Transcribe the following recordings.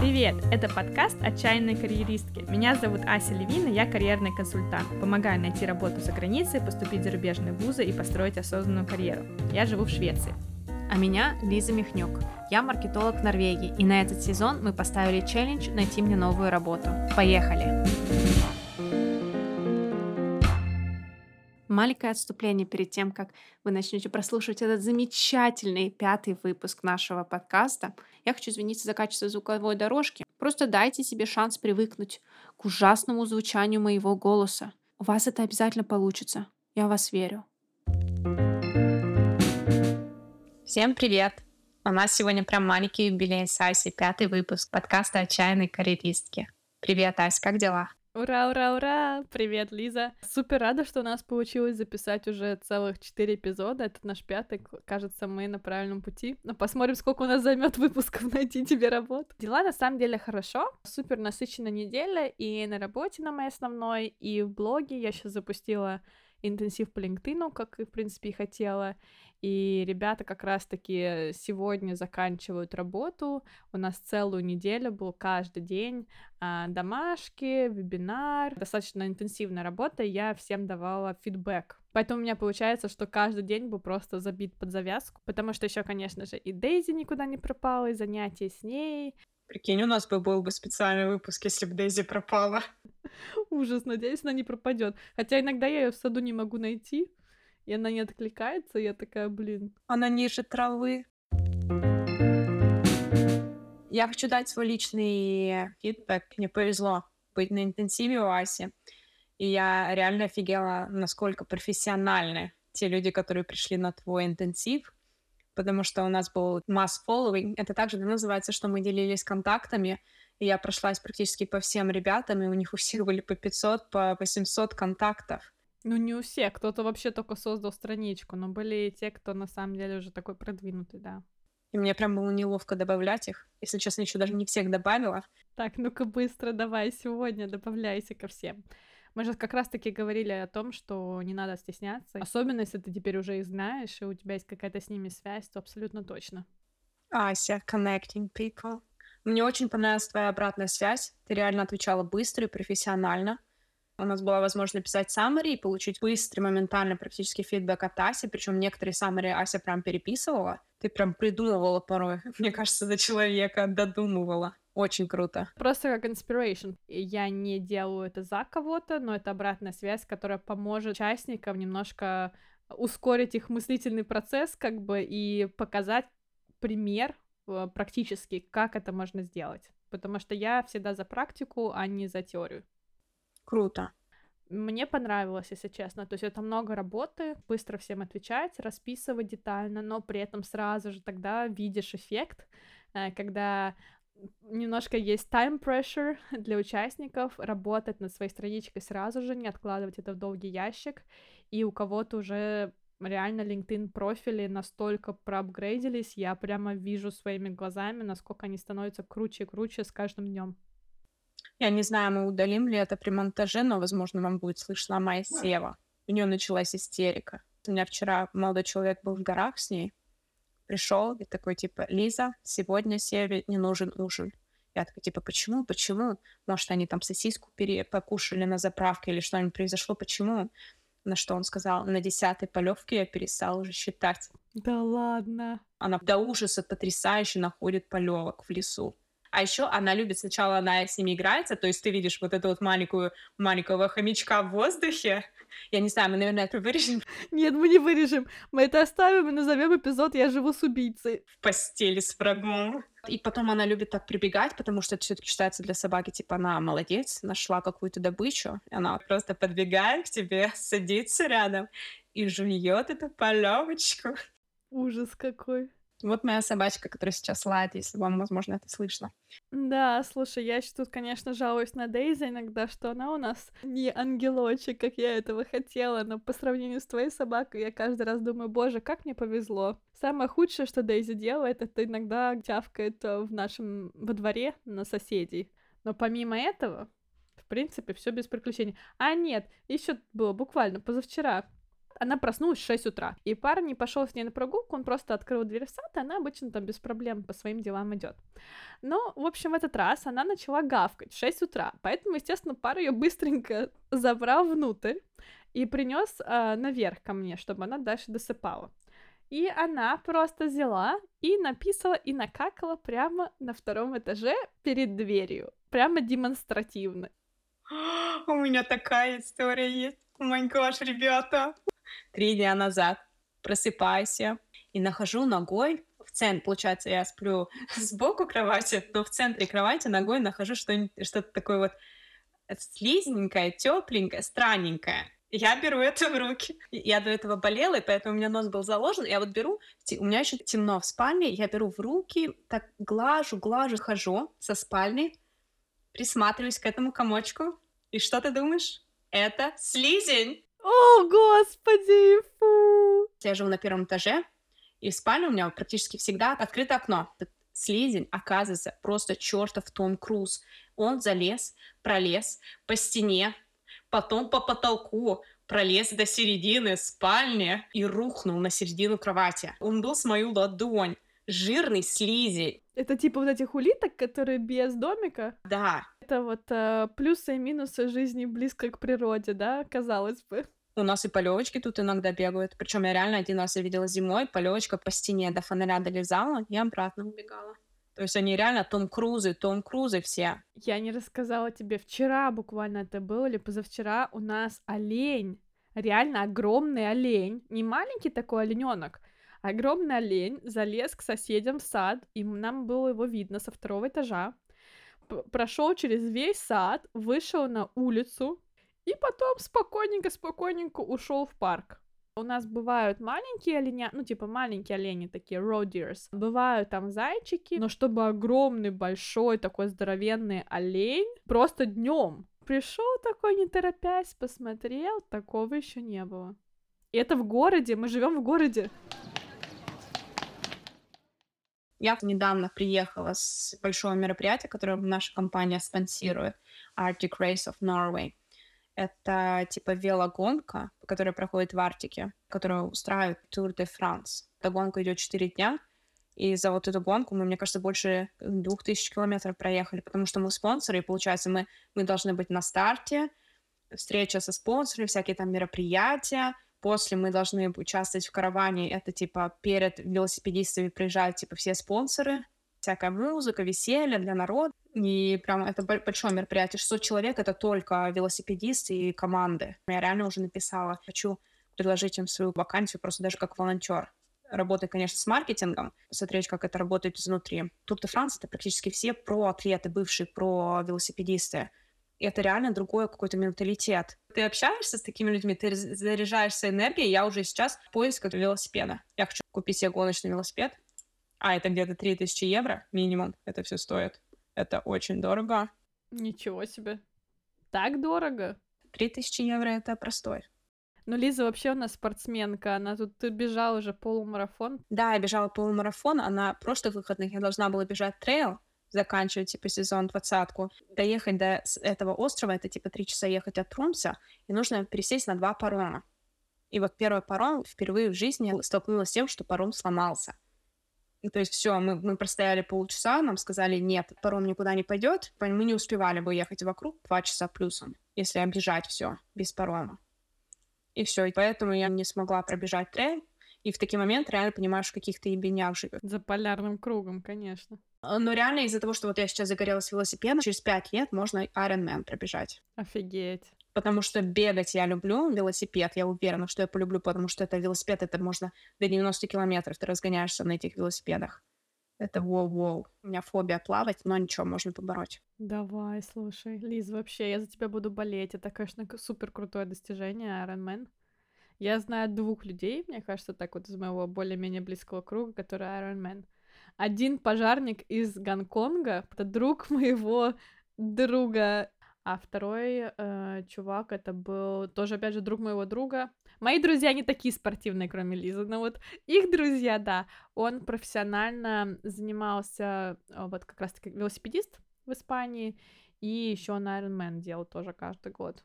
Привет! Это подкаст «Отчаянные карьеристки». Меня зовут Ася Левина, я карьерный консультант. Помогаю найти работу за границей, поступить в зарубежные вузы и построить осознанную карьеру. Я живу в Швеции. А меня Лиза Михнюк. Я маркетолог Норвегии, и на этот сезон мы поставили челлендж «Найти мне новую работу». Поехали! Маленькое отступление перед тем, как вы начнете прослушивать этот замечательный пятый выпуск нашего подкаста. Я хочу извиниться за качество звуковой дорожки. Просто дайте себе шанс привыкнуть к ужасному звучанию моего голоса. У вас это обязательно получится. Я в вас верю. Всем привет! У нас сегодня прям маленький юбилей с Асей, пятый выпуск подкаста «Отчаянной карьеристки». Привет, Ась, как дела? Ура, ура, ура! Привет, Лиза! Супер рада, что у нас получилось записать уже целых четыре эпизода. Это наш пятый. Кажется, мы на правильном пути. Но посмотрим, сколько у нас займет выпусков найти тебе работу. Дела на самом деле хорошо. Супер насыщенная неделя и на работе на моей основной, и в блоге. Я сейчас запустила интенсив по LinkedIn, как, в принципе, и хотела. И ребята как раз-таки сегодня заканчивают работу. У нас целую неделю был каждый день а, домашки, вебинар. Достаточно интенсивная работа, и я всем давала фидбэк. Поэтому у меня получается, что каждый день был просто забит под завязку, потому что еще, конечно же, и Дейзи никуда не пропала, и занятия с ней. Прикинь, у нас бы был бы специальный выпуск, если бы Дейзи пропала. Ужас, надеюсь, она не пропадет. Хотя иногда я ее в саду не могу найти и она не откликается, я такая, блин. Она ниже травы. Я хочу дать свой личный фидбэк. Мне повезло быть на интенсиве у Аси. И я реально офигела, насколько профессиональны те люди, которые пришли на твой интенсив, потому что у нас был масс following. Это также называется, что мы делились контактами, и я прошлась практически по всем ребятам, и у них у всех были по 500, по 800 контактов. Ну, не у всех. Кто-то вообще только создал страничку, но были и те, кто на самом деле уже такой продвинутый, да. И мне прям было неловко добавлять их. Если честно, еще даже не всех добавила. Так, ну-ка быстро давай сегодня добавляйся ко всем. Мы же как раз-таки говорили о том, что не надо стесняться. Особенно, если ты теперь уже их знаешь, и у тебя есть какая-то с ними связь, то абсолютно точно. Ася, connecting people. Мне очень понравилась твоя обратная связь. Ты реально отвечала быстро и профессионально. У нас была возможность написать summary и получить быстрый, моментально практически фидбэк от Аси, причем некоторые summary Ася прям переписывала. Ты прям придумывала порой, мне кажется, до человека додумывала. Очень круто. Просто как inspiration. Я не делаю это за кого-то, но это обратная связь, которая поможет участникам немножко ускорить их мыслительный процесс, как бы, и показать пример э, практически, как это можно сделать. Потому что я всегда за практику, а не за теорию. Круто. Мне понравилось, если честно. То есть это много работы, быстро всем отвечать, расписывать детально, но при этом сразу же тогда видишь эффект, э, когда немножко есть time pressure для участников, работать над своей страничкой сразу же, не откладывать это в долгий ящик, и у кого-то уже реально LinkedIn профили настолько проапгрейдились, я прямо вижу своими глазами, насколько они становятся круче и круче с каждым днем. Я не знаю, мы удалим ли это при монтаже, но, возможно, вам будет слышна моя Сева. У нее началась истерика. У меня вчера молодой человек был в горах с ней, пришел и такой, типа, Лиза, сегодня Севе не нужен ужин. Я такая, типа, почему, почему? Может, они там сосиску пере... покушали на заправке или что-нибудь произошло, почему? На что он сказал, на десятой полевке я перестал уже считать. Да ладно. Она до ужаса потрясающе находит полевок в лесу. А еще она любит сначала, она с ними играется, то есть ты видишь вот эту вот маленькую, маленького хомячка в воздухе. Я не знаю, мы, наверное, это вырежем. Нет, мы не вырежем. Мы это оставим и назовем эпизод «Я живу с убийцей». В постели с врагом. И потом она любит так прибегать, потому что это все-таки считается для собаки, типа, она молодец, нашла какую-то добычу. Она просто подбегает к тебе, садится рядом и жует эту полевочку. Ужас какой. Вот моя собачка, которая сейчас лает, если вам, возможно, это слышно. Да, слушай, я еще тут, конечно, жалуюсь на Дейзи иногда, что она у нас не ангелочек, как я этого хотела, но по сравнению с твоей собакой я каждый раз думаю, боже, как мне повезло. Самое худшее, что Дейзи делает, это иногда тявкает э, в нашем во дворе на соседей. Но помимо этого, в принципе, все без приключений. А нет, еще было буквально позавчера она проснулась в 6 утра. И парень не пошел с ней на прогулку, он просто открыл дверь в сад, и она обычно там без проблем по своим делам идет. Но, в общем, в этот раз она начала гавкать в 6 утра, поэтому, естественно, пар ее быстренько забрал внутрь и принес э, наверх ко мне, чтобы она дальше досыпала. И она просто взяла и написала и накакала прямо на втором этаже перед дверью. Прямо демонстративно. У меня такая история есть. Гаш, ребята. Три дня назад просыпайся и нахожу ногой в центр, получается, я сплю сбоку кровати, но в центре кровати ногой нахожу что-нибудь, что-то такое вот слизненькое, тепленькое, странненькое. Я беру это в руки. Я до этого болела, и поэтому у меня нос был заложен. Я вот беру, у меня еще темно в спальне, я беру в руки, так глажу, глажу, хожу со спальни, присматриваюсь к этому комочку. И что ты думаешь? Это слизень! О, господи, фу! Я живу на первом этаже, и в спальне у меня практически всегда открыто окно. Слизень, оказывается, просто чертов Том Круз. Он залез, пролез по стене, потом по потолку, пролез до середины спальни и рухнул на середину кровати. Он был с мою ладонь. Жирный слизень. Это типа вот этих улиток, которые без домика? Да. Это вот э, плюсы и минусы жизни близко к природе, да, казалось бы. У нас и полевочки тут иногда бегают. Причем я реально один раз я видела зимой, полевочка по стене до фонаря долезала и обратно убегала. То есть они реально Том Крузы, Том Крузы все. Я не рассказала тебе, вчера буквально это было, или позавчера у нас олень, реально огромный олень, не маленький такой олененок, огромный олень залез к соседям в сад, и нам было его видно со второго этажа, прошел через весь сад, вышел на улицу, и потом спокойненько-спокойненько ушел в парк. У нас бывают маленькие оленя, ну, типа маленькие олени, такие deers. Бывают там зайчики, но чтобы огромный, большой, такой здоровенный олень, просто днем пришел такой, не торопясь, посмотрел, такого еще не было. И это в городе, мы живем в городе. Я недавно приехала с большого мероприятия, которое наша компания спонсирует, Arctic Race of Norway. Это типа велогонка, которая проходит в Арктике, которую устраивает Tour de France. Эта гонка идет 4 дня, и за вот эту гонку мы, мне кажется, больше двух тысяч километров проехали, потому что мы спонсоры, и получается, мы, мы должны быть на старте, встреча со спонсорами, всякие там мероприятия, после мы должны участвовать в караване, это типа перед велосипедистами приезжают типа все спонсоры, всякая музыка, веселье для народа. И прям это большое мероприятие. 600 человек — это только велосипедисты и команды. Я реально уже написала, хочу предложить им свою вакансию просто даже как волонтер. Работать, конечно, с маркетингом, посмотреть, как это работает изнутри. Тур де Франс — это практически все про-атлеты, бывшие про-велосипедисты. И это реально другой какой-то менталитет. Ты общаешься с такими людьми, ты заряжаешься энергией. Я уже сейчас в поисках велосипеда. Я хочу купить себе гоночный велосипед, а, это где-то 3000 евро минимум это все стоит. Это очень дорого. Ничего себе. Так дорого? 3000 евро это простой. Ну, Лиза вообще у нас спортсменка, она тут бежала уже полумарафон. Да, я бежала полумарафон, а на прошлых выходных я должна была бежать трейл, заканчивать, типа, сезон двадцатку. Доехать до этого острова, это, типа, три часа ехать от Трумса, и нужно пересесть на два парома. И вот первый паром впервые в жизни столкнулась с тем, что паром сломался. И то есть все, мы, мы простояли полчаса, нам сказали, нет, паром никуда не пойдет, мы не успевали бы ехать вокруг два часа плюсом, если обижать все без парома. И все, и поэтому я не смогла пробежать трейль, и в такие моменты реально понимаешь, в каких то ебенях живет. За полярным кругом, конечно. А, но реально из-за того, что вот я сейчас загорелась велосипедом, через пять лет можно Ironman пробежать. Офигеть потому что бегать я люблю, велосипед, я уверена, что я полюблю, потому что это велосипед, это можно до 90 километров, ты разгоняешься на этих велосипедах. Это воу-воу. У меня фобия плавать, но ничего, можно побороть. Давай, слушай, Лиз, вообще, я за тебя буду болеть. Это, конечно, супер крутое достижение, Iron Man. Я знаю двух людей, мне кажется, так вот из моего более-менее близкого круга, которые Iron Man. Один пожарник из Гонконга, это друг моего друга а второй э, чувак, это был тоже, опять же, друг моего друга. Мои друзья не такие спортивные, кроме Лизы, но вот их друзья, да. Он профессионально занимался, э, вот как раз-таки велосипедист в Испании, и еще на Ironman делал тоже каждый год.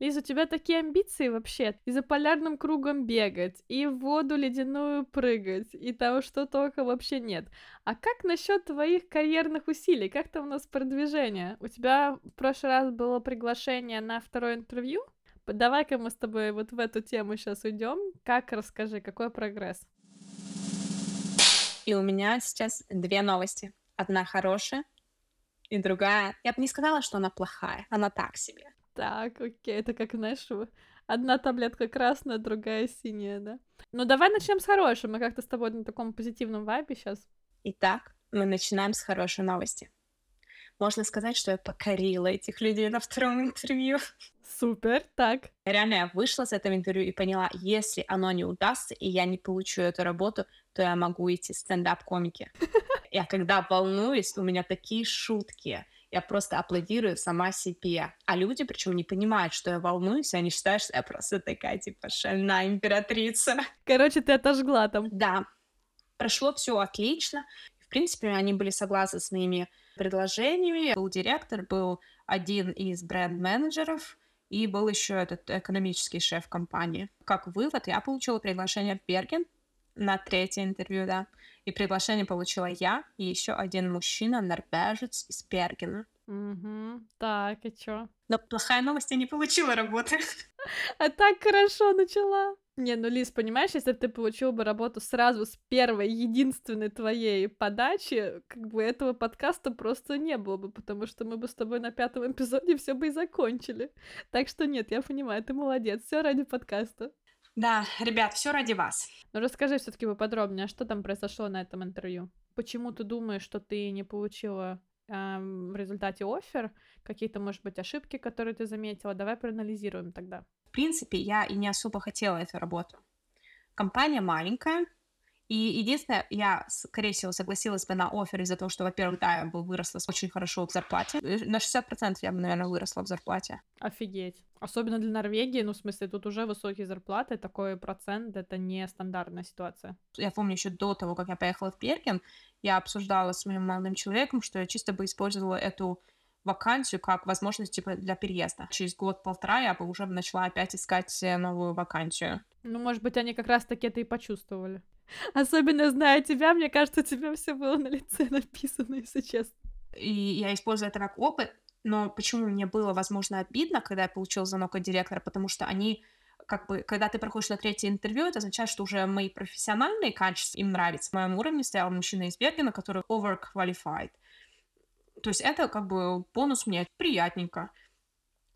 Лиза, у тебя такие амбиции вообще. И за полярным кругом бегать, и в воду ледяную прыгать, и того, что только вообще нет. А как насчет твоих карьерных усилий? Как там у нас продвижение? У тебя в прошлый раз было приглашение на второе интервью? Давай-ка мы с тобой вот в эту тему сейчас уйдем. Как расскажи, какой прогресс? И у меня сейчас две новости. Одна хорошая, и другая... Я бы не сказала, что она плохая, она так себе. Так, окей, это как, знаешь, одна таблетка красная, другая синяя, да? Ну, давай начнем с хорошего, мы как-то с тобой на таком позитивном вайбе сейчас. Итак, мы начинаем с хорошей новости. Можно сказать, что я покорила этих людей на втором интервью. Супер, так. Реально, я вышла с этого интервью и поняла, если оно не удастся, и я не получу эту работу, то я могу идти стендап-комики. Я когда волнуюсь, у меня такие шутки, я просто аплодирую сама себе. А люди, причем, не понимают, что я волнуюсь, они считают, что я просто такая, типа, шальная императрица. Короче, ты отожгла там. Да. Прошло все отлично. В принципе, они были согласны с моими предложениями. Был директор, был один из бренд-менеджеров, и был еще этот экономический шеф компании. Как вывод, я получила приглашение в Берген на третье интервью, да. И приглашение получила я и еще один мужчина, норвежец из Бергена. Угу. Так, и чё? Но плохая новость, я не получила работы. А так хорошо начала. Не, ну, Лиз, понимаешь, если бы ты получил бы работу сразу с первой, единственной твоей подачи, как бы этого подкаста просто не было бы, потому что мы бы с тобой на пятом эпизоде все бы и закончили. Так что нет, я понимаю, ты молодец, все ради подкаста. Да, ребят, все ради вас. Ну расскажи все-таки поподробнее, а что там произошло на этом интервью? Почему ты думаешь, что ты не получила эм, в результате офер? Какие-то, может быть, ошибки, которые ты заметила? Давай проанализируем тогда. В принципе, я и не особо хотела эту работу. Компания маленькая, и единственное, я, скорее всего, согласилась бы на офер из-за того, что, во-первых, да, я бы выросла очень хорошо в зарплате. Э, на 60% я бы, наверное, выросла в зарплате. Офигеть. Особенно для Норвегии, ну, в смысле, тут уже высокие зарплаты, такой процент — это не стандартная ситуация. Я помню еще до того, как я поехала в Перкин, я обсуждала с моим молодым человеком, что я чисто бы использовала эту вакансию как возможность типа для переезда. Через год-полтора я бы уже начала опять искать новую вакансию. Ну, может быть, они как раз-таки это и почувствовали. Особенно зная тебя, мне кажется, у тебя все было на лице написано, если честно. И я использую это как опыт, но почему мне было, возможно, обидно, когда я получила звонок от директора, потому что они как бы, когда ты проходишь на третье интервью, это означает, что уже мои профессиональные качества им нравятся. В моем уровне стоял мужчина из Бергена, который overqualified. То есть это как бы бонус мне приятненько.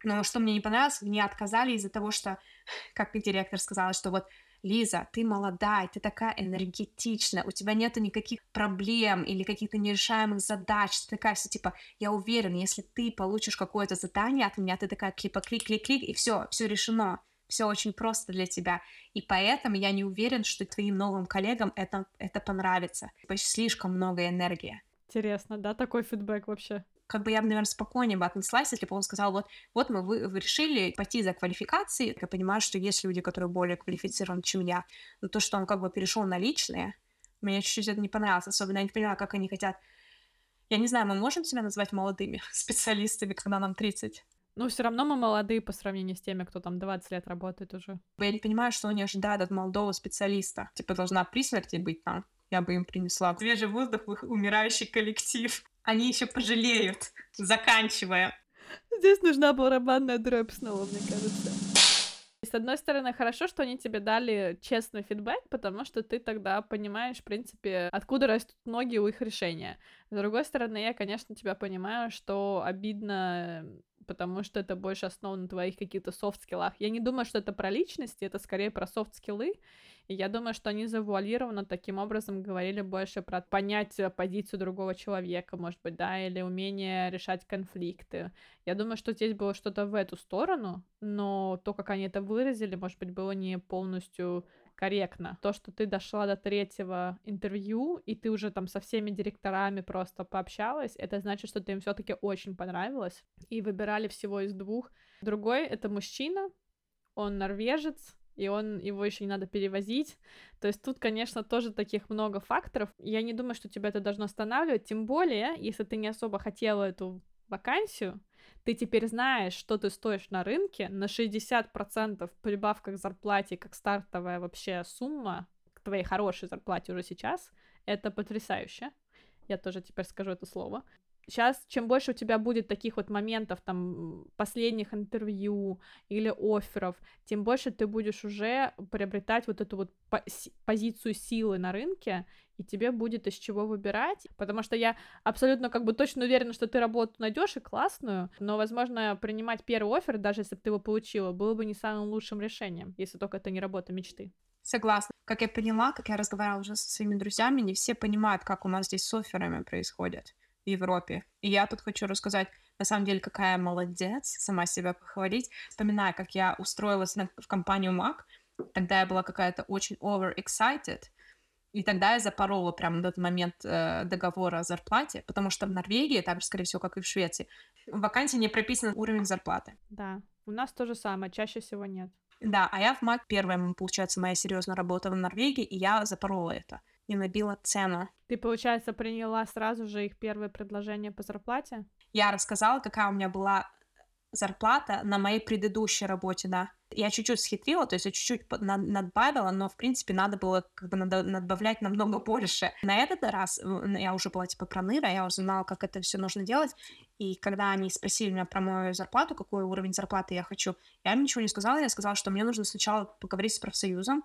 Но что мне не понравилось, мне отказали из-за того, что, как директор сказала, что вот Лиза, ты молодая, ты такая энергетичная, у тебя нету никаких проблем или каких-то нерешаемых задач, ты такая все типа, я уверена, если ты получишь какое-то задание от меня, ты такая клипа клик клик клик и все, все решено, все очень просто для тебя, и поэтому я не уверен, что твоим новым коллегам это это понравится, типа слишком много энергии. Интересно, да, такой фидбэк вообще как бы я бы, наверное, спокойнее бы отнеслась, если бы он сказал, вот, вот мы вы, вы решили пойти за квалификацией. Я понимаю, что есть люди, которые более квалифицированы, чем я. Но то, что он как бы перешел на личные, мне чуть-чуть это не понравилось. Особенно я не понимаю, как они хотят... Я не знаю, мы можем себя назвать молодыми специалистами, когда нам 30? Ну, все равно мы молодые по сравнению с теми, кто там 20 лет работает уже. Я не понимаю, что они ожидают от молодого специалиста. Типа, должна при смерти быть там. Я бы им принесла свежий воздух в их умирающий коллектив они еще пожалеют, заканчивая. Здесь нужна барабанная дробь снова, мне кажется. С одной стороны, хорошо, что они тебе дали честный фидбэк, потому что ты тогда понимаешь, в принципе, откуда растут ноги у их решения. С другой стороны, я, конечно, тебя понимаю, что обидно потому что это больше основано на твоих каких-то софт-скиллах. Я не думаю, что это про личности, это скорее про софт-скиллы, и я думаю, что они завуалированно таким образом говорили больше про понять позицию другого человека, может быть, да, или умение решать конфликты. Я думаю, что здесь было что-то в эту сторону, но то, как они это выразили, может быть, было не полностью корректно. То, что ты дошла до третьего интервью, и ты уже там со всеми директорами просто пообщалась, это значит, что ты им все-таки очень понравилось. И выбирали всего из двух. Другой — это мужчина, он норвежец, и он его еще не надо перевозить. То есть тут, конечно, тоже таких много факторов. Я не думаю, что тебя это должно останавливать, тем более, если ты не особо хотела эту вакансию, ты теперь знаешь, что ты стоишь на рынке, на 60% прибавка к зарплате, как стартовая вообще сумма к твоей хорошей зарплате уже сейчас, это потрясающе. Я тоже теперь скажу это слово сейчас, чем больше у тебя будет таких вот моментов, там, последних интервью или офферов, тем больше ты будешь уже приобретать вот эту вот позицию силы на рынке, и тебе будет из чего выбирать, потому что я абсолютно как бы точно уверена, что ты работу найдешь и классную, но, возможно, принимать первый офер, даже если бы ты его получила, было бы не самым лучшим решением, если только это не работа мечты. Согласна. Как я поняла, как я разговаривала уже со своими друзьями, не все понимают, как у нас здесь с офферами происходит. Европе. И я тут хочу рассказать, на самом деле, какая молодец, сама себя похвалить. Вспоминаю, как я устроилась на, в компанию Mac, тогда я была какая-то очень over-excited, и тогда я запорола прямо на тот момент э, договора о зарплате, потому что в Норвегии, так же, скорее всего, как и в Швеции, в вакансии не прописан уровень зарплаты. Да, у нас то же самое, чаще всего нет. Да, а я в МАК первая, получается, моя серьезная работа в Норвегии, и я запорола это и набила цену. Ты, получается, приняла сразу же их первое предложение по зарплате? Я рассказала, какая у меня была зарплата на моей предыдущей работе, да. Я чуть-чуть схитрила, то есть я чуть-чуть надбавила, но, в принципе, надо было как бы надбавлять намного больше. На этот раз я уже была, типа, проныра, я уже знала, как это все нужно делать, и когда они спросили меня про мою зарплату, какой уровень зарплаты я хочу, я им ничего не сказала, я сказала, что мне нужно сначала поговорить с профсоюзом,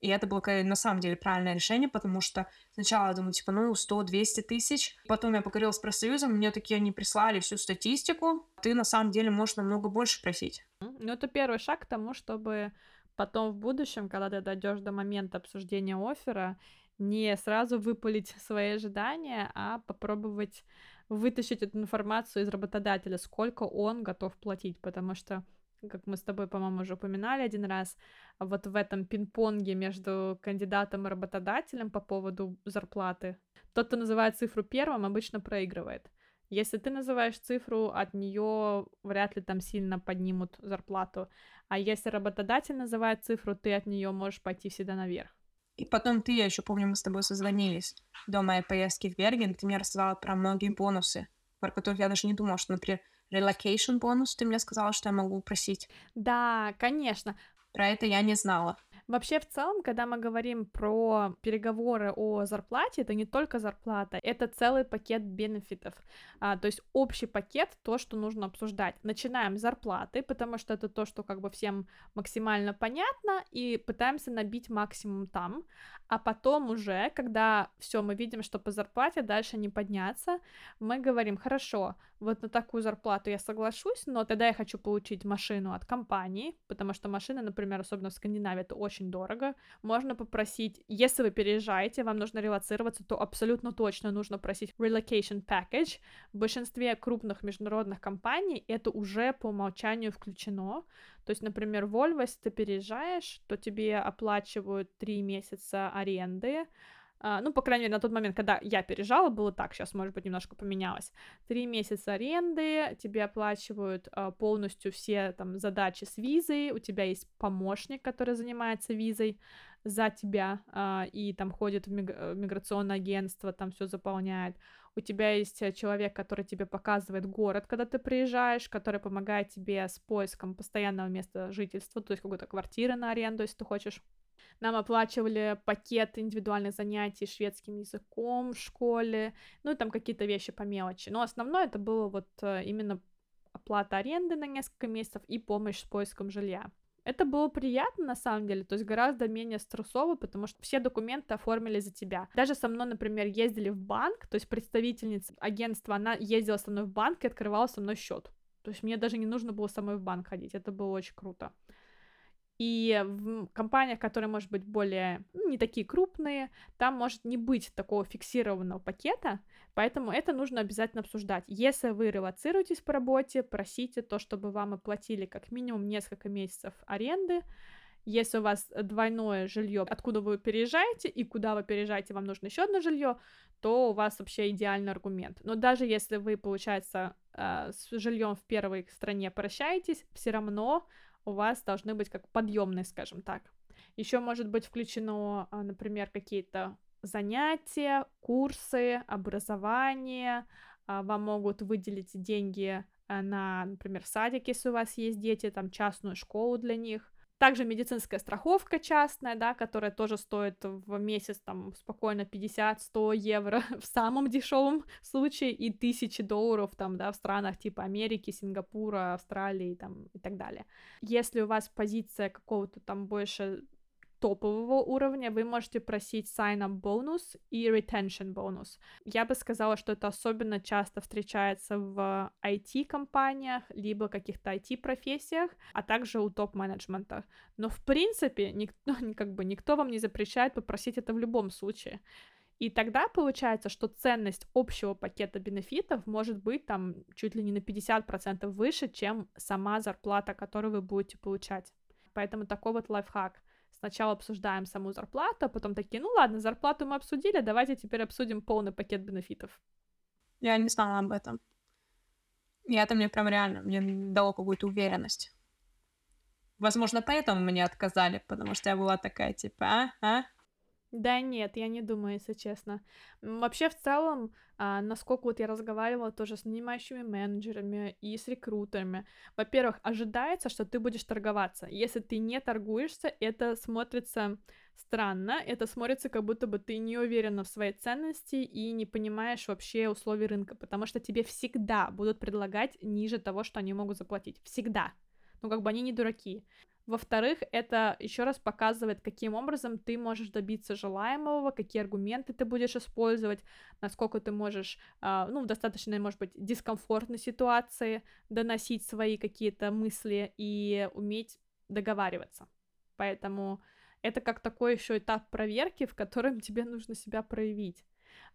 и это было на самом деле правильное решение, потому что сначала я думаю, типа, ну, 100-200 тысяч. Потом я поговорила с профсоюзом, мне такие они прислали всю статистику. Ты на самом деле можешь намного больше просить. Ну, это первый шаг к тому, чтобы потом в будущем, когда ты дойдешь до момента обсуждения оффера, не сразу выпалить свои ожидания, а попробовать вытащить эту информацию из работодателя, сколько он готов платить, потому что как мы с тобой, по-моему, уже упоминали один раз, вот в этом пинг-понге между кандидатом и работодателем по поводу зарплаты. Тот, кто называет цифру первым, обычно проигрывает. Если ты называешь цифру, от нее вряд ли там сильно поднимут зарплату. А если работодатель называет цифру, ты от нее можешь пойти всегда наверх. И потом ты, я еще помню, мы с тобой созвонились до моей поездки в Берген, ты мне рассказала про многие бонусы, про которых я даже не думала, что, например, relocation бонус, ты мне сказала, что я могу просить. Да, конечно. Про это я не знала. Вообще, в целом, когда мы говорим про переговоры о зарплате, это не только зарплата, это целый пакет бенефитов. А, то есть общий пакет, то, что нужно обсуждать. Начинаем с зарплаты, потому что это то, что как бы всем максимально понятно, и пытаемся набить максимум там. А потом уже, когда все, мы видим, что по зарплате дальше не подняться, мы говорим, хорошо, вот на такую зарплату я соглашусь, но тогда я хочу получить машину от компании, потому что машина, например, особенно в Скандинавии, это очень дорого. Можно попросить, если вы переезжаете, вам нужно релацироваться, то абсолютно точно нужно просить relocation package. В большинстве крупных международных компаний это уже по умолчанию включено. То есть, например, Volvo, если ты переезжаешь, то тебе оплачивают три месяца аренды, ну, по крайней мере, на тот момент, когда я переезжала, было так, сейчас, может быть, немножко поменялось. Три месяца аренды, тебе оплачивают uh, полностью все там задачи с визой, у тебя есть помощник, который занимается визой за тебя, uh, и там ходит в миг- миграционное агентство, там все заполняет у тебя есть э, человек, который тебе показывает город, когда ты приезжаешь, который помогает тебе с поиском постоянного места жительства, то есть какой-то квартиры на аренду, если ты хочешь. Нам оплачивали пакет индивидуальных занятий шведским языком в школе, ну и там какие-то вещи по мелочи. Но основное это было вот э, именно оплата аренды на несколько месяцев и помощь с поиском жилья. Это было приятно, на самом деле, то есть гораздо менее стрессово, потому что все документы оформили за тебя. Даже со мной, например, ездили в банк, то есть представительница агентства, она ездила со мной в банк и открывала со мной счет. То есть мне даже не нужно было самой в банк ходить, это было очень круто. И в компаниях, которые, может быть, более, ну, не такие крупные, там может не быть такого фиксированного пакета, поэтому это нужно обязательно обсуждать. Если вы релацируетесь по работе, просите то, чтобы вам оплатили как минимум несколько месяцев аренды, если у вас двойное жилье, откуда вы переезжаете и куда вы переезжаете, вам нужно еще одно жилье, то у вас вообще идеальный аргумент. Но даже если вы, получается, э, с жильем в первой стране прощаетесь, все равно у вас должны быть как подъемные, скажем так. Еще может быть включено, а, например, какие-то занятия, курсы, образование, а, вам могут выделить деньги э, на, например, садик, если у вас есть дети, там частную школу для них. Также медицинская страховка частная, да, которая тоже стоит в месяц там спокойно 50-100 евро в самом дешевом случае и тысячи долларов там, да, в странах типа Америки, Сингапура, Австралии там и так далее. Если у вас позиция какого-то там больше топового уровня вы можете просить sign-up бонус и retention бонус. Я бы сказала, что это особенно часто встречается в IT-компаниях, либо каких-то IT-профессиях, а также у топ-менеджмента. Но, в принципе, никто, как бы, никто вам не запрещает попросить это в любом случае. И тогда получается, что ценность общего пакета бенефитов может быть там чуть ли не на 50% выше, чем сама зарплата, которую вы будете получать. Поэтому такой вот лайфхак. Сначала обсуждаем саму зарплату, а потом такие, ну ладно, зарплату мы обсудили, давайте теперь обсудим полный пакет бенефитов. Я не знала об этом. И это мне прям реально, мне дало какую-то уверенность. Возможно, поэтому мне отказали, потому что я была такая, типа, а, а, да нет, я не думаю, если честно. Вообще, в целом, а, насколько вот я разговаривала тоже с нанимающими менеджерами и с рекрутерами, во-первых, ожидается, что ты будешь торговаться. Если ты не торгуешься, это смотрится странно, это смотрится, как будто бы ты не уверена в своей ценности и не понимаешь вообще условий рынка, потому что тебе всегда будут предлагать ниже того, что они могут заплатить. Всегда. Ну, как бы они не дураки. Во-вторых, это еще раз показывает, каким образом ты можешь добиться желаемого, какие аргументы ты будешь использовать, насколько ты можешь, э, ну, в достаточно, может быть, дискомфортной ситуации доносить свои какие-то мысли и уметь договариваться. Поэтому это как такой еще этап проверки, в котором тебе нужно себя проявить.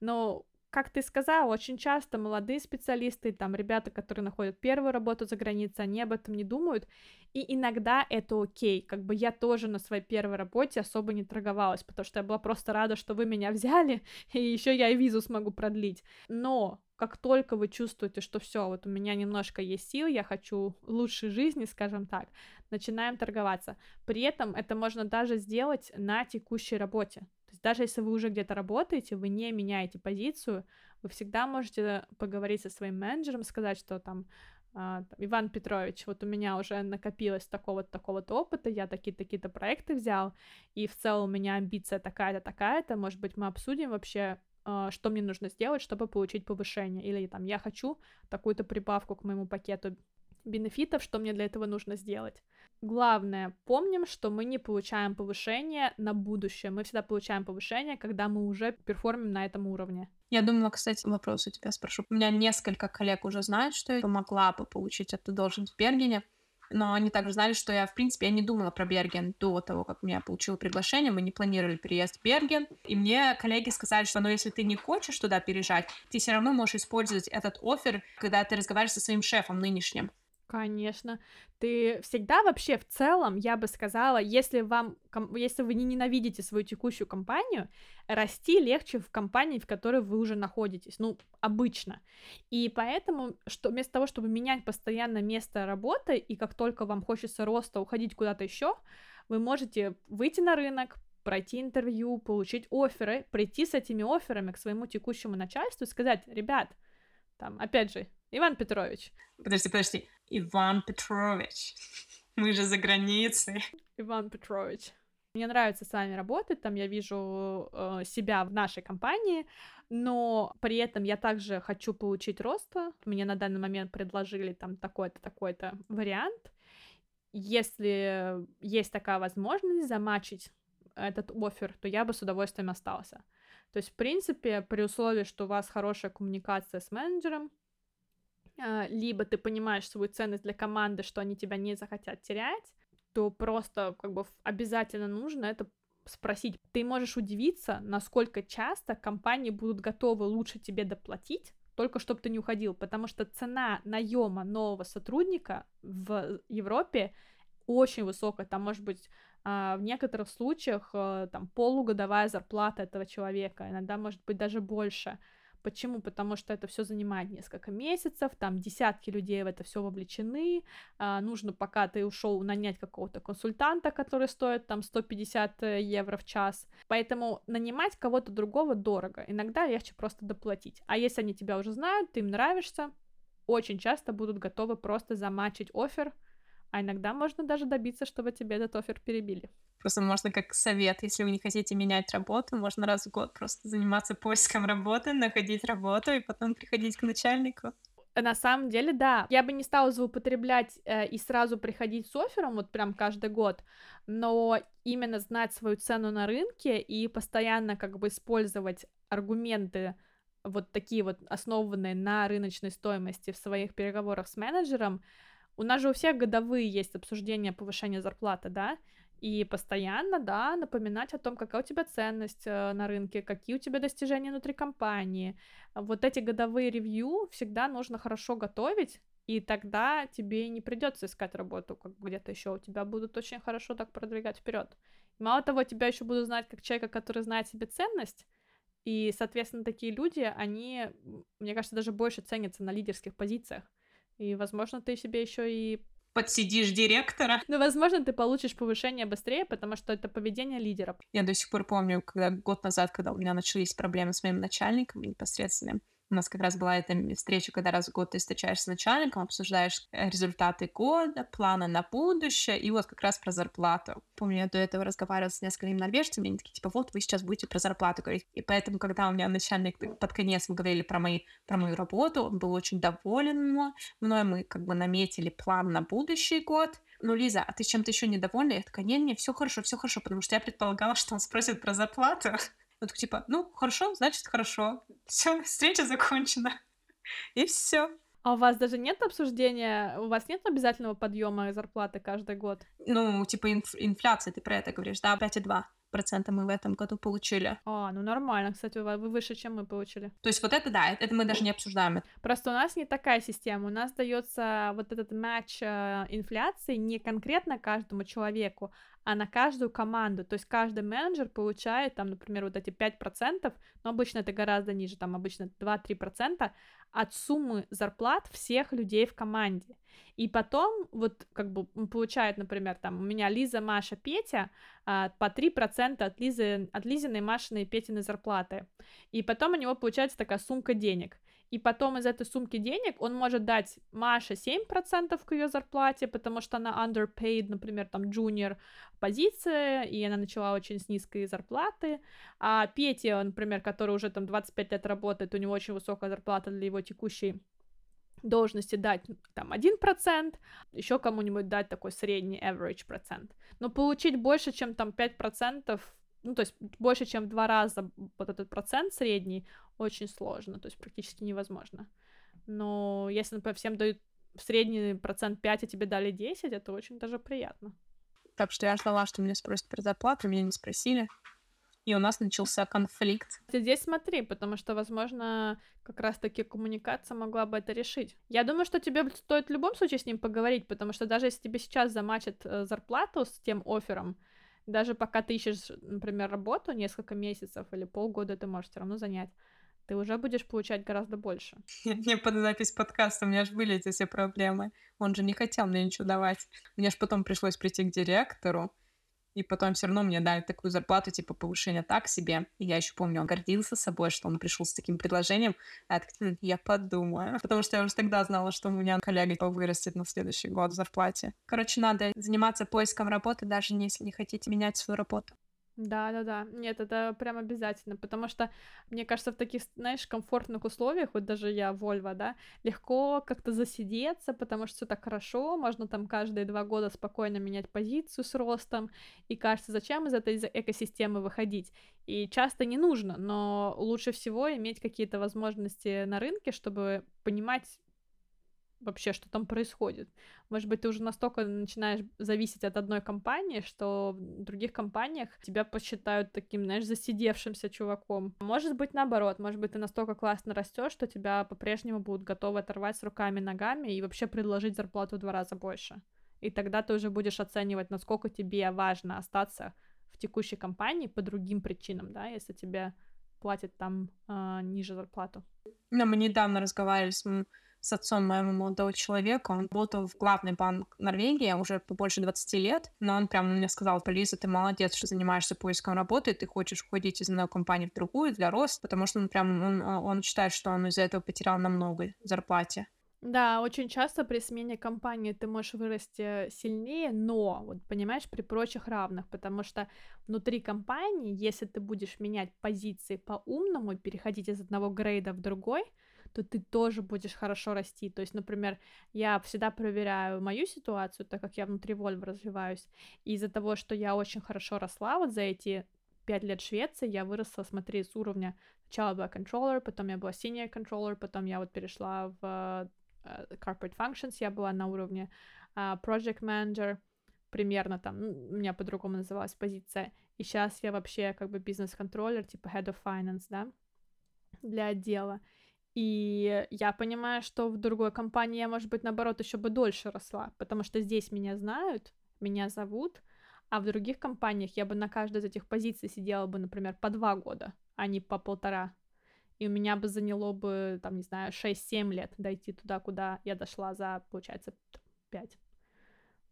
Но как ты сказала, очень часто молодые специалисты, там, ребята, которые находят первую работу за границей, они об этом не думают, и иногда это окей, как бы я тоже на своей первой работе особо не торговалась, потому что я была просто рада, что вы меня взяли, и еще я и визу смогу продлить, но как только вы чувствуете, что все, вот у меня немножко есть сил, я хочу лучшей жизни, скажем так, начинаем торговаться. При этом это можно даже сделать на текущей работе. Есть даже если вы уже где-то работаете, вы не меняете позицию, вы всегда можете поговорить со своим менеджером, сказать, что там Uh, Иван Петрович, вот у меня уже накопилось такого-то, такого-то опыта, я такие-такие-то проекты взял, и в целом у меня амбиция такая-то, такая-то, может быть, мы обсудим вообще, uh, что мне нужно сделать, чтобы получить повышение, или там, я хочу такую-то прибавку к моему пакету бенефитов, что мне для этого нужно сделать. Главное, помним, что мы не получаем повышение на будущее. Мы всегда получаем повышение, когда мы уже перформим на этом уровне. Я думала, кстати, вопрос у тебя спрошу. У меня несколько коллег уже знают, что я могла бы получить эту должность в Бергене, но они также знали, что я, в принципе, я не думала про Берген до того, как я получила приглашение, мы не планировали переезд в Берген, и мне коллеги сказали, что, ну, если ты не хочешь туда переезжать, ты все равно можешь использовать этот офер, когда ты разговариваешь со своим шефом нынешним. Конечно. Ты всегда вообще в целом, я бы сказала, если вам, если вы не ненавидите свою текущую компанию, расти легче в компании, в которой вы уже находитесь, ну, обычно. И поэтому, что вместо того, чтобы менять постоянно место работы, и как только вам хочется роста уходить куда-то еще, вы можете выйти на рынок, пройти интервью, получить оферы, прийти с этими офферами к своему текущему начальству и сказать, ребят, там, опять же, Иван Петрович. Подожди, подожди. Иван Петрович. Мы же за границей. Иван Петрович. Мне нравится с вами работать, там я вижу э, себя в нашей компании, но при этом я также хочу получить рост. Мне на данный момент предложили там такой-то, такой-то вариант. Если есть такая возможность замачить этот офер, то я бы с удовольствием остался. То есть, в принципе, при условии, что у вас хорошая коммуникация с менеджером, либо ты понимаешь свою ценность для команды, что они тебя не захотят терять, то просто как бы обязательно нужно это спросить. Ты можешь удивиться, насколько часто компании будут готовы лучше тебе доплатить, только чтобы ты не уходил, потому что цена наема нового сотрудника в Европе очень высокая, там может быть а, в некоторых случаях э, там полугодовая зарплата этого человека, иногда может быть даже больше. Почему? Потому что это все занимает несколько месяцев, там десятки людей в это все вовлечены, а, нужно, пока ты ушел, нанять какого-то консультанта, который стоит там 150 э, евро в час. Поэтому нанимать кого-то другого дорого. Иногда легче просто доплатить. А если они тебя уже знают, ты им нравишься, очень часто будут готовы просто замачить офер, а иногда можно даже добиться, чтобы тебе этот офер перебили. Просто можно как совет, если вы не хотите менять работу, можно раз в год просто заниматься поиском работы, находить работу и потом приходить к начальнику. На самом деле, да. Я бы не стала злоупотреблять э, и сразу приходить с оффером, вот прям каждый год, но именно знать свою цену на рынке и постоянно как бы использовать аргументы вот такие вот основанные на рыночной стоимости в своих переговорах с менеджером. У нас же у всех годовые есть обсуждения повышения зарплаты, да, и постоянно, да, напоминать о том, какая у тебя ценность э, на рынке, какие у тебя достижения внутри компании. Вот эти годовые ревью всегда нужно хорошо готовить, и тогда тебе не придется искать работу как где-то еще, у тебя будут очень хорошо так продвигать вперед. Мало того, тебя еще будут знать как человека, который знает себе ценность, и, соответственно, такие люди, они, мне кажется, даже больше ценятся на лидерских позициях. И, возможно, ты себе еще и подсидишь директора. Ну, возможно, ты получишь повышение быстрее, потому что это поведение лидера. Я до сих пор помню, когда год назад, когда у меня начались проблемы с моим начальником непосредственным, у нас как раз была эта встреча, когда раз в год ты встречаешься с начальником, обсуждаешь э, результаты года, планы на будущее, и вот как раз про зарплату. Помню, я до этого разговаривала с несколькими норвежцами, они такие, типа, вот вы сейчас будете про зарплату говорить. И поэтому, когда у меня начальник под конец мы говорили про, мои, про мою работу, он был очень доволен мной, мы как бы наметили план на будущий год, ну, Лиза, а ты чем-то еще недовольна? Я такая, не-не, все хорошо, все хорошо, потому что я предполагала, что он спросит про зарплату. Он такой, типа, ну, хорошо, значит, хорошо. Все, встреча закончена. И все. А у вас даже нет обсуждения, у вас нет обязательного подъема зарплаты каждый год? Ну, типа инф- инфляция, ты про это говоришь, да, 5,2 процента мы в этом году получили. А, ну нормально, кстати, вы выше, чем мы получили. То есть вот это да, это мы даже не обсуждаем. Просто у нас не такая система, у нас дается вот этот матч э, инфляции не конкретно каждому человеку, а на каждую команду. То есть каждый менеджер получает там, например, вот эти 5%, но обычно это гораздо ниже, там обычно 2-3% от суммы зарплат всех людей в команде. И потом вот как бы получает, например, там у меня Лиза, Маша, Петя а, по 3% от Лизы, от Лизиной, Машиной и Петиной зарплаты. И потом у него получается такая сумка денег и потом из этой сумки денег он может дать Маше 7% к ее зарплате, потому что она underpaid, например, там junior позиция, и она начала очень с низкой зарплаты, а Пете, например, который уже там 25 лет работает, у него очень высокая зарплата для его текущей должности дать там 1%, еще кому-нибудь дать такой средний average процент. Но получить больше, чем там 5% ну, то есть больше, чем в два раза вот этот процент средний, очень сложно, то есть практически невозможно. Но если, например, всем дают в средний процент 5, а тебе дали 10, это очень даже приятно. Так что я ждала, что меня спросят про зарплату, меня не спросили. И у нас начался конфликт. Здесь смотри, потому что, возможно, как раз-таки коммуникация могла бы это решить. Я думаю, что тебе стоит в любом случае с ним поговорить, потому что даже если тебе сейчас замачат э, зарплату с тем оффером, даже пока ты ищешь, например, работу несколько месяцев или полгода, ты можешь все равно занять ты уже будешь получать гораздо больше. Мне под запись подкаста, у меня же были эти все проблемы. Он же не хотел мне ничего давать. Мне же потом пришлось прийти к директору, и потом все равно мне дали такую зарплату, типа повышение так себе. И я еще помню, он гордился собой, что он пришел с таким предложением. А я, так, «Хм, я подумаю. Потому что я уже тогда знала, что у меня коллега вырастет на следующий год в зарплате. Короче, надо заниматься поиском работы, даже если не хотите менять свою работу. Да-да-да. Нет, это прям обязательно, потому что, мне кажется, в таких, знаешь, комфортных условиях, вот даже я Вольва, да, легко как-то засидеться, потому что все так хорошо, можно там каждые два года спокойно менять позицию с ростом, и кажется, зачем из этой экосистемы выходить? И часто не нужно, но лучше всего иметь какие-то возможности на рынке, чтобы понимать, вообще, что там происходит. Может быть, ты уже настолько начинаешь зависеть от одной компании, что в других компаниях тебя посчитают таким, знаешь, засидевшимся чуваком. Может быть, наоборот, может быть, ты настолько классно растешь, что тебя по-прежнему будут готовы оторвать с руками ногами и вообще предложить зарплату в два раза больше. И тогда ты уже будешь оценивать, насколько тебе важно остаться в текущей компании по другим причинам, да, если тебе платят там э, ниже зарплату. Но мы недавно разговаривали с с отцом моего молодого человека. Он работал в главный банк Норвегии уже больше 20 лет, но он прям мне сказал, Лиза, ты молодец, что занимаешься поиском работы, ты хочешь уходить из одной компании в другую для роста, потому что он прям, он, он считает, что он из-за этого потерял намного зарплате. Да, очень часто при смене компании ты можешь вырасти сильнее, но, вот понимаешь, при прочих равных, потому что внутри компании, если ты будешь менять позиции по-умному, переходить из одного грейда в другой, то ты тоже будешь хорошо расти. То есть, например, я всегда проверяю мою ситуацию, так как я внутри Volvo развиваюсь, из-за того, что я очень хорошо росла вот за эти пять лет Швеции, я выросла, смотри, с уровня Сначала была контроллер, потом я была senior controller, потом я вот перешла в uh, corporate functions, я была на уровне uh, project manager, примерно там, ну, у меня по-другому называлась позиция, и сейчас я вообще как бы бизнес-контроллер, типа head of finance, да, для отдела. И я понимаю, что в другой компании я, может быть, наоборот, еще бы дольше росла, потому что здесь меня знают, меня зовут, а в других компаниях я бы на каждой из этих позиций сидела бы, например, по два года, а не по полтора. И у меня бы заняло бы, там, не знаю, 6-7 лет дойти туда, куда я дошла за, получается, 5.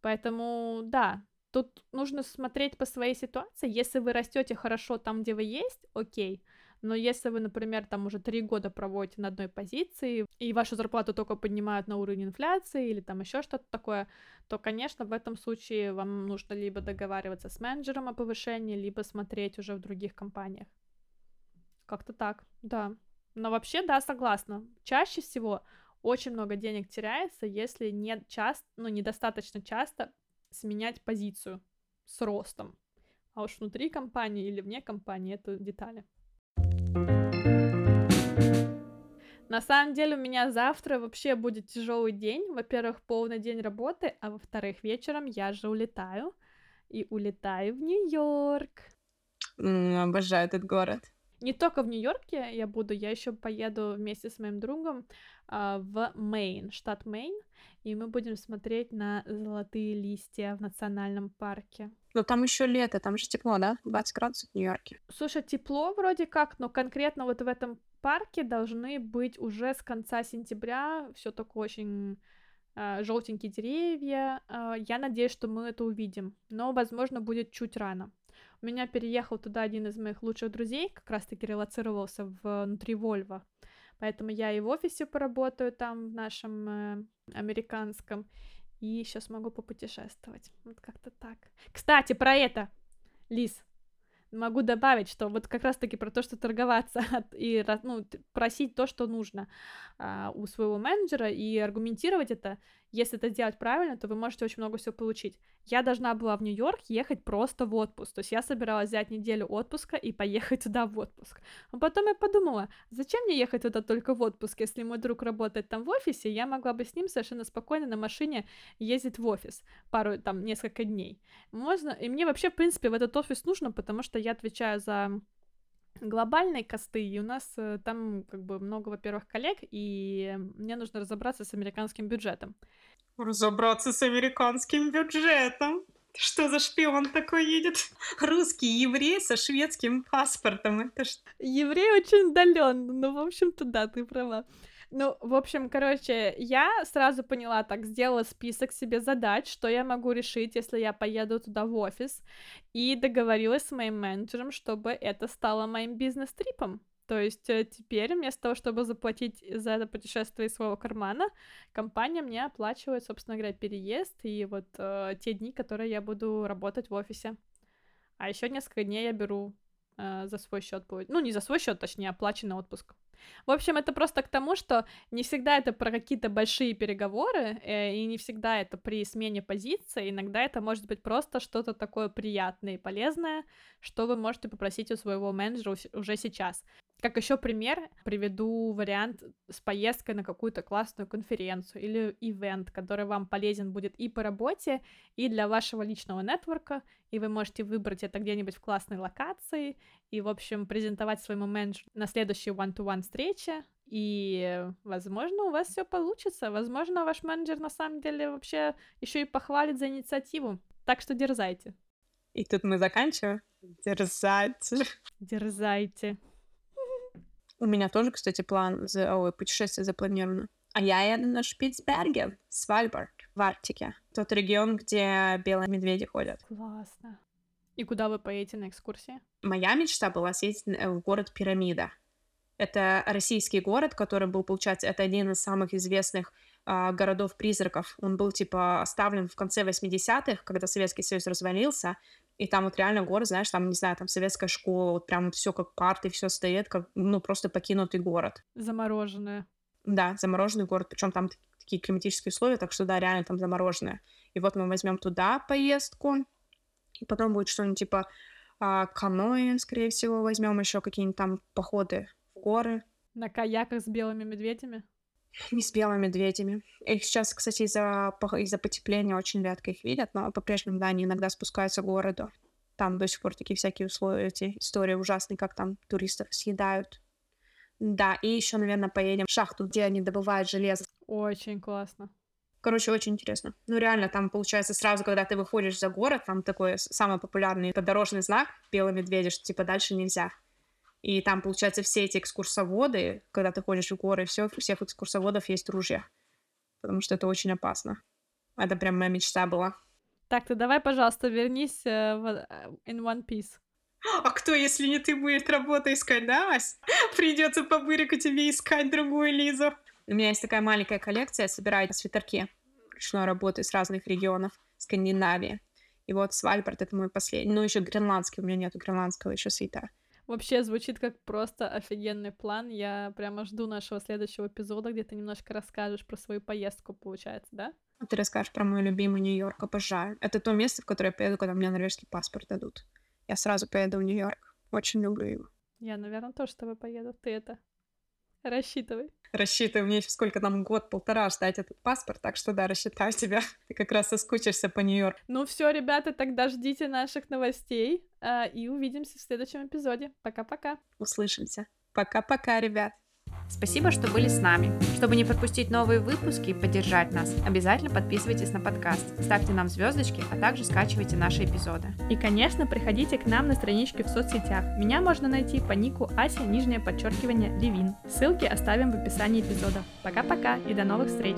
Поэтому, да, тут нужно смотреть по своей ситуации. Если вы растете хорошо там, где вы есть, окей. Но если вы, например, там уже три года проводите на одной позиции, и вашу зарплату только поднимают на уровень инфляции или там еще что-то такое, то, конечно, в этом случае вам нужно либо договариваться с менеджером о повышении, либо смотреть уже в других компаниях. Как-то так, да. Но вообще, да, согласна. Чаще всего очень много денег теряется, если не часто, ну, недостаточно часто сменять позицию с ростом. А уж внутри компании или вне компании это детали. На самом деле у меня завтра вообще будет тяжелый день. Во-первых, полный день работы, а во-вторых, вечером я же улетаю. И улетаю в Нью-Йорк. Обожаю этот город. Не только в Нью-Йорке я буду, я еще поеду вместе с моим другом э, в Мэйн, штат Мэйн, и мы будем смотреть на золотые листья в национальном парке. Но там еще лето, там же тепло, да? 20 градусов в Нью-Йорке. Слушай, тепло вроде как, но конкретно вот в этом парке должны быть уже с конца сентября все такое очень э, желтенькие деревья. Э, я надеюсь, что мы это увидим, но, возможно, будет чуть рано. У меня переехал туда один из моих лучших друзей, как раз-таки релацировался внутри Вольво. Поэтому я и в офисе поработаю там, в нашем э, американском, и еще смогу попутешествовать. Вот как-то так. Кстати, про это, Лиз, могу добавить, что вот как раз-таки про то, что торговаться и ну, просить то, что нужно а, у своего менеджера и аргументировать это, если это сделать правильно, то вы можете очень много всего получить. Я должна была в Нью-Йорк ехать просто в отпуск, то есть я собиралась взять неделю отпуска и поехать туда в отпуск. А потом я подумала, зачем мне ехать туда только в отпуск, если мой друг работает там в офисе, я могла бы с ним совершенно спокойно на машине ездить в офис пару, там, несколько дней. Можно, и мне вообще, в принципе, в этот офис нужно, потому что я отвечаю за глобальные косты, и у нас э, там как бы много, во-первых, коллег, и мне нужно разобраться с американским бюджетом. Разобраться с американским бюджетом? Что за шпион такой едет? Русский еврей со шведским паспортом. Это ж... Еврей очень удален. Ну, в общем-то, да, ты права. Ну, в общем, короче, я сразу поняла, так, сделала список себе задач, что я могу решить, если я поеду туда в офис, и договорилась с моим менеджером, чтобы это стало моим бизнес-трипом. То есть э, теперь вместо того, чтобы заплатить за это путешествие из своего кармана, компания мне оплачивает, собственно говоря, переезд и вот э, те дни, которые я буду работать в офисе. А еще несколько дней я беру э, за свой счет, ну не за свой счет, точнее, оплаченный отпуск. В общем, это просто к тому, что не всегда это про какие-то большие переговоры, э, и не всегда это при смене позиции, иногда это может быть просто что-то такое приятное и полезное, что вы можете попросить у своего менеджера уже сейчас. Как еще пример, приведу вариант с поездкой на какую-то классную конференцию или ивент, который вам полезен будет и по работе, и для вашего личного нетворка, и вы можете выбрать это где-нибудь в классной локации, и, в общем, презентовать своему менеджеру на следующей one-to-one встрече, и, возможно, у вас все получится, возможно, ваш менеджер на самом деле вообще еще и похвалит за инициативу, так что дерзайте. И тут мы заканчиваем. Дерзайте. Дерзайте. У меня тоже, кстати, план за ой, путешествие запланировано. А я еду на Шпицберген, Свальбард, в Арктике. Тот регион, где белые медведи ходят. Классно. И куда вы поедете на экскурсии? Моя мечта была съездить в город Пирамида. Это российский город, который был, получается, это один из самых известных а, городов-призраков. Он был, типа, оставлен в конце 80-х, когда Советский Союз развалился, и там вот реально город, знаешь, там, не знаю, там советская школа, вот прям все как парты, все стоит, как, ну, просто покинутый город. Замороженное. Да, замороженный город, причем там такие климатические условия, так что, да, реально там замороженное. И вот мы возьмем туда поездку, и потом будет что-нибудь типа а, каноэ, скорее всего, возьмем еще какие-нибудь там походы в горы. На каяках с белыми медведями? Не с белыми медведями. Их сейчас, кстати, из-за из потепления очень редко их видят, но по-прежнему, да, они иногда спускаются к городу. Там до сих пор такие всякие условия, эти истории ужасные, как там туристов съедают. Да, и еще, наверное, поедем в шахту, где они добывают железо. Очень классно. Короче, очень интересно. Ну, реально, там, получается, сразу, когда ты выходишь за город, там такой самый популярный подорожный знак «Белый медведь», что, типа, дальше нельзя. И там, получается, все эти экскурсоводы, когда ты ходишь в горы, все, у всех экскурсоводов есть ружья. Потому что это очень опасно. Это прям моя мечта была. Так, ты давай, пожалуйста, вернись э, в э, in One Piece. А кто, если не ты, будет работу искать, да, Ась? Придется по бырику тебе искать другую Лизу. У меня есть такая маленькая коллекция, я собираю свитерки ручной работы с разных регионов Скандинавии. И вот Свальбард — это мой последний. Ну, еще гренландский, у меня нету гренландского еще свитера. Вообще звучит как просто офигенный план. Я прямо жду нашего следующего эпизода, где ты немножко расскажешь про свою поездку, получается, да? А ты расскажешь про мой любимый Нью-Йорк, обожаю. Это то место, в которое я поеду, когда мне норвежский паспорт дадут. Я сразу поеду в Нью-Йорк. Очень люблю его. Я, наверное, тоже с тобой поеду. Ты это рассчитывай. Рассчитывай, мне еще сколько там год-полтора ждать этот паспорт, так что да, рассчитаю тебя. Ты как раз соскучишься по Нью-Йорку. Ну все, ребята, тогда ждите наших новостей э, и увидимся в следующем эпизоде. Пока-пока. Услышимся. Пока-пока, ребят. Спасибо, что были с нами. Чтобы не пропустить новые выпуски и поддержать нас, обязательно подписывайтесь на подкаст, ставьте нам звездочки, а также скачивайте наши эпизоды. И, конечно, приходите к нам на страничке в соцсетях. Меня можно найти по нику Ася, нижнее подчеркивание, Левин. Ссылки оставим в описании эпизода. Пока-пока и до новых встреч!